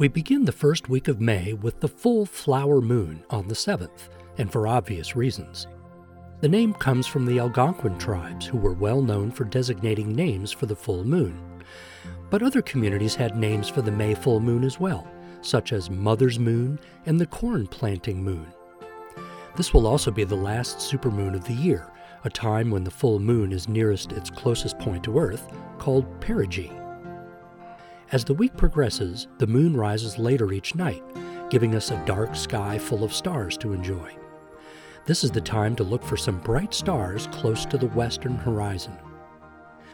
We begin the first week of May with the full flower moon on the 7th, and for obvious reasons. The name comes from the Algonquin tribes, who were well known for designating names for the full moon. But other communities had names for the May full moon as well, such as Mother's Moon and the Corn Planting Moon. This will also be the last supermoon of the year, a time when the full moon is nearest its closest point to Earth, called perigee. As the week progresses, the moon rises later each night, giving us a dark sky full of stars to enjoy. This is the time to look for some bright stars close to the western horizon.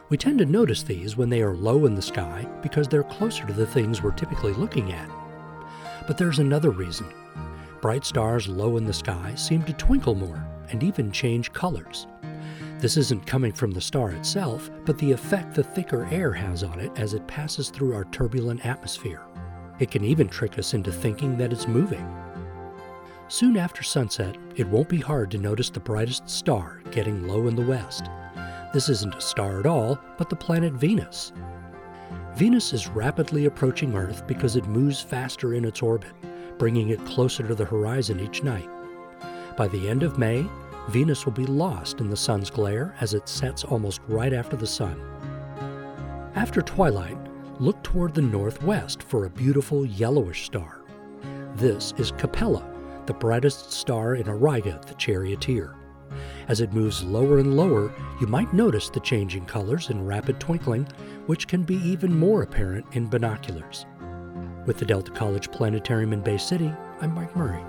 We tend to notice these when they are low in the sky because they're closer to the things we're typically looking at. But there's another reason. Bright stars low in the sky seem to twinkle more and even change colors. This isn't coming from the star itself, but the effect the thicker air has on it as it passes through our turbulent atmosphere. It can even trick us into thinking that it's moving. Soon after sunset, it won't be hard to notice the brightest star getting low in the west. This isn't a star at all, but the planet Venus. Venus is rapidly approaching Earth because it moves faster in its orbit, bringing it closer to the horizon each night. By the end of May, Venus will be lost in the sun's glare as it sets almost right after the sun. After twilight, look toward the northwest for a beautiful yellowish star. This is Capella, the brightest star in Auriga, the charioteer. As it moves lower and lower, you might notice the changing colors and rapid twinkling, which can be even more apparent in binoculars. With the Delta College Planetarium in Bay City, I'm Mike Murray.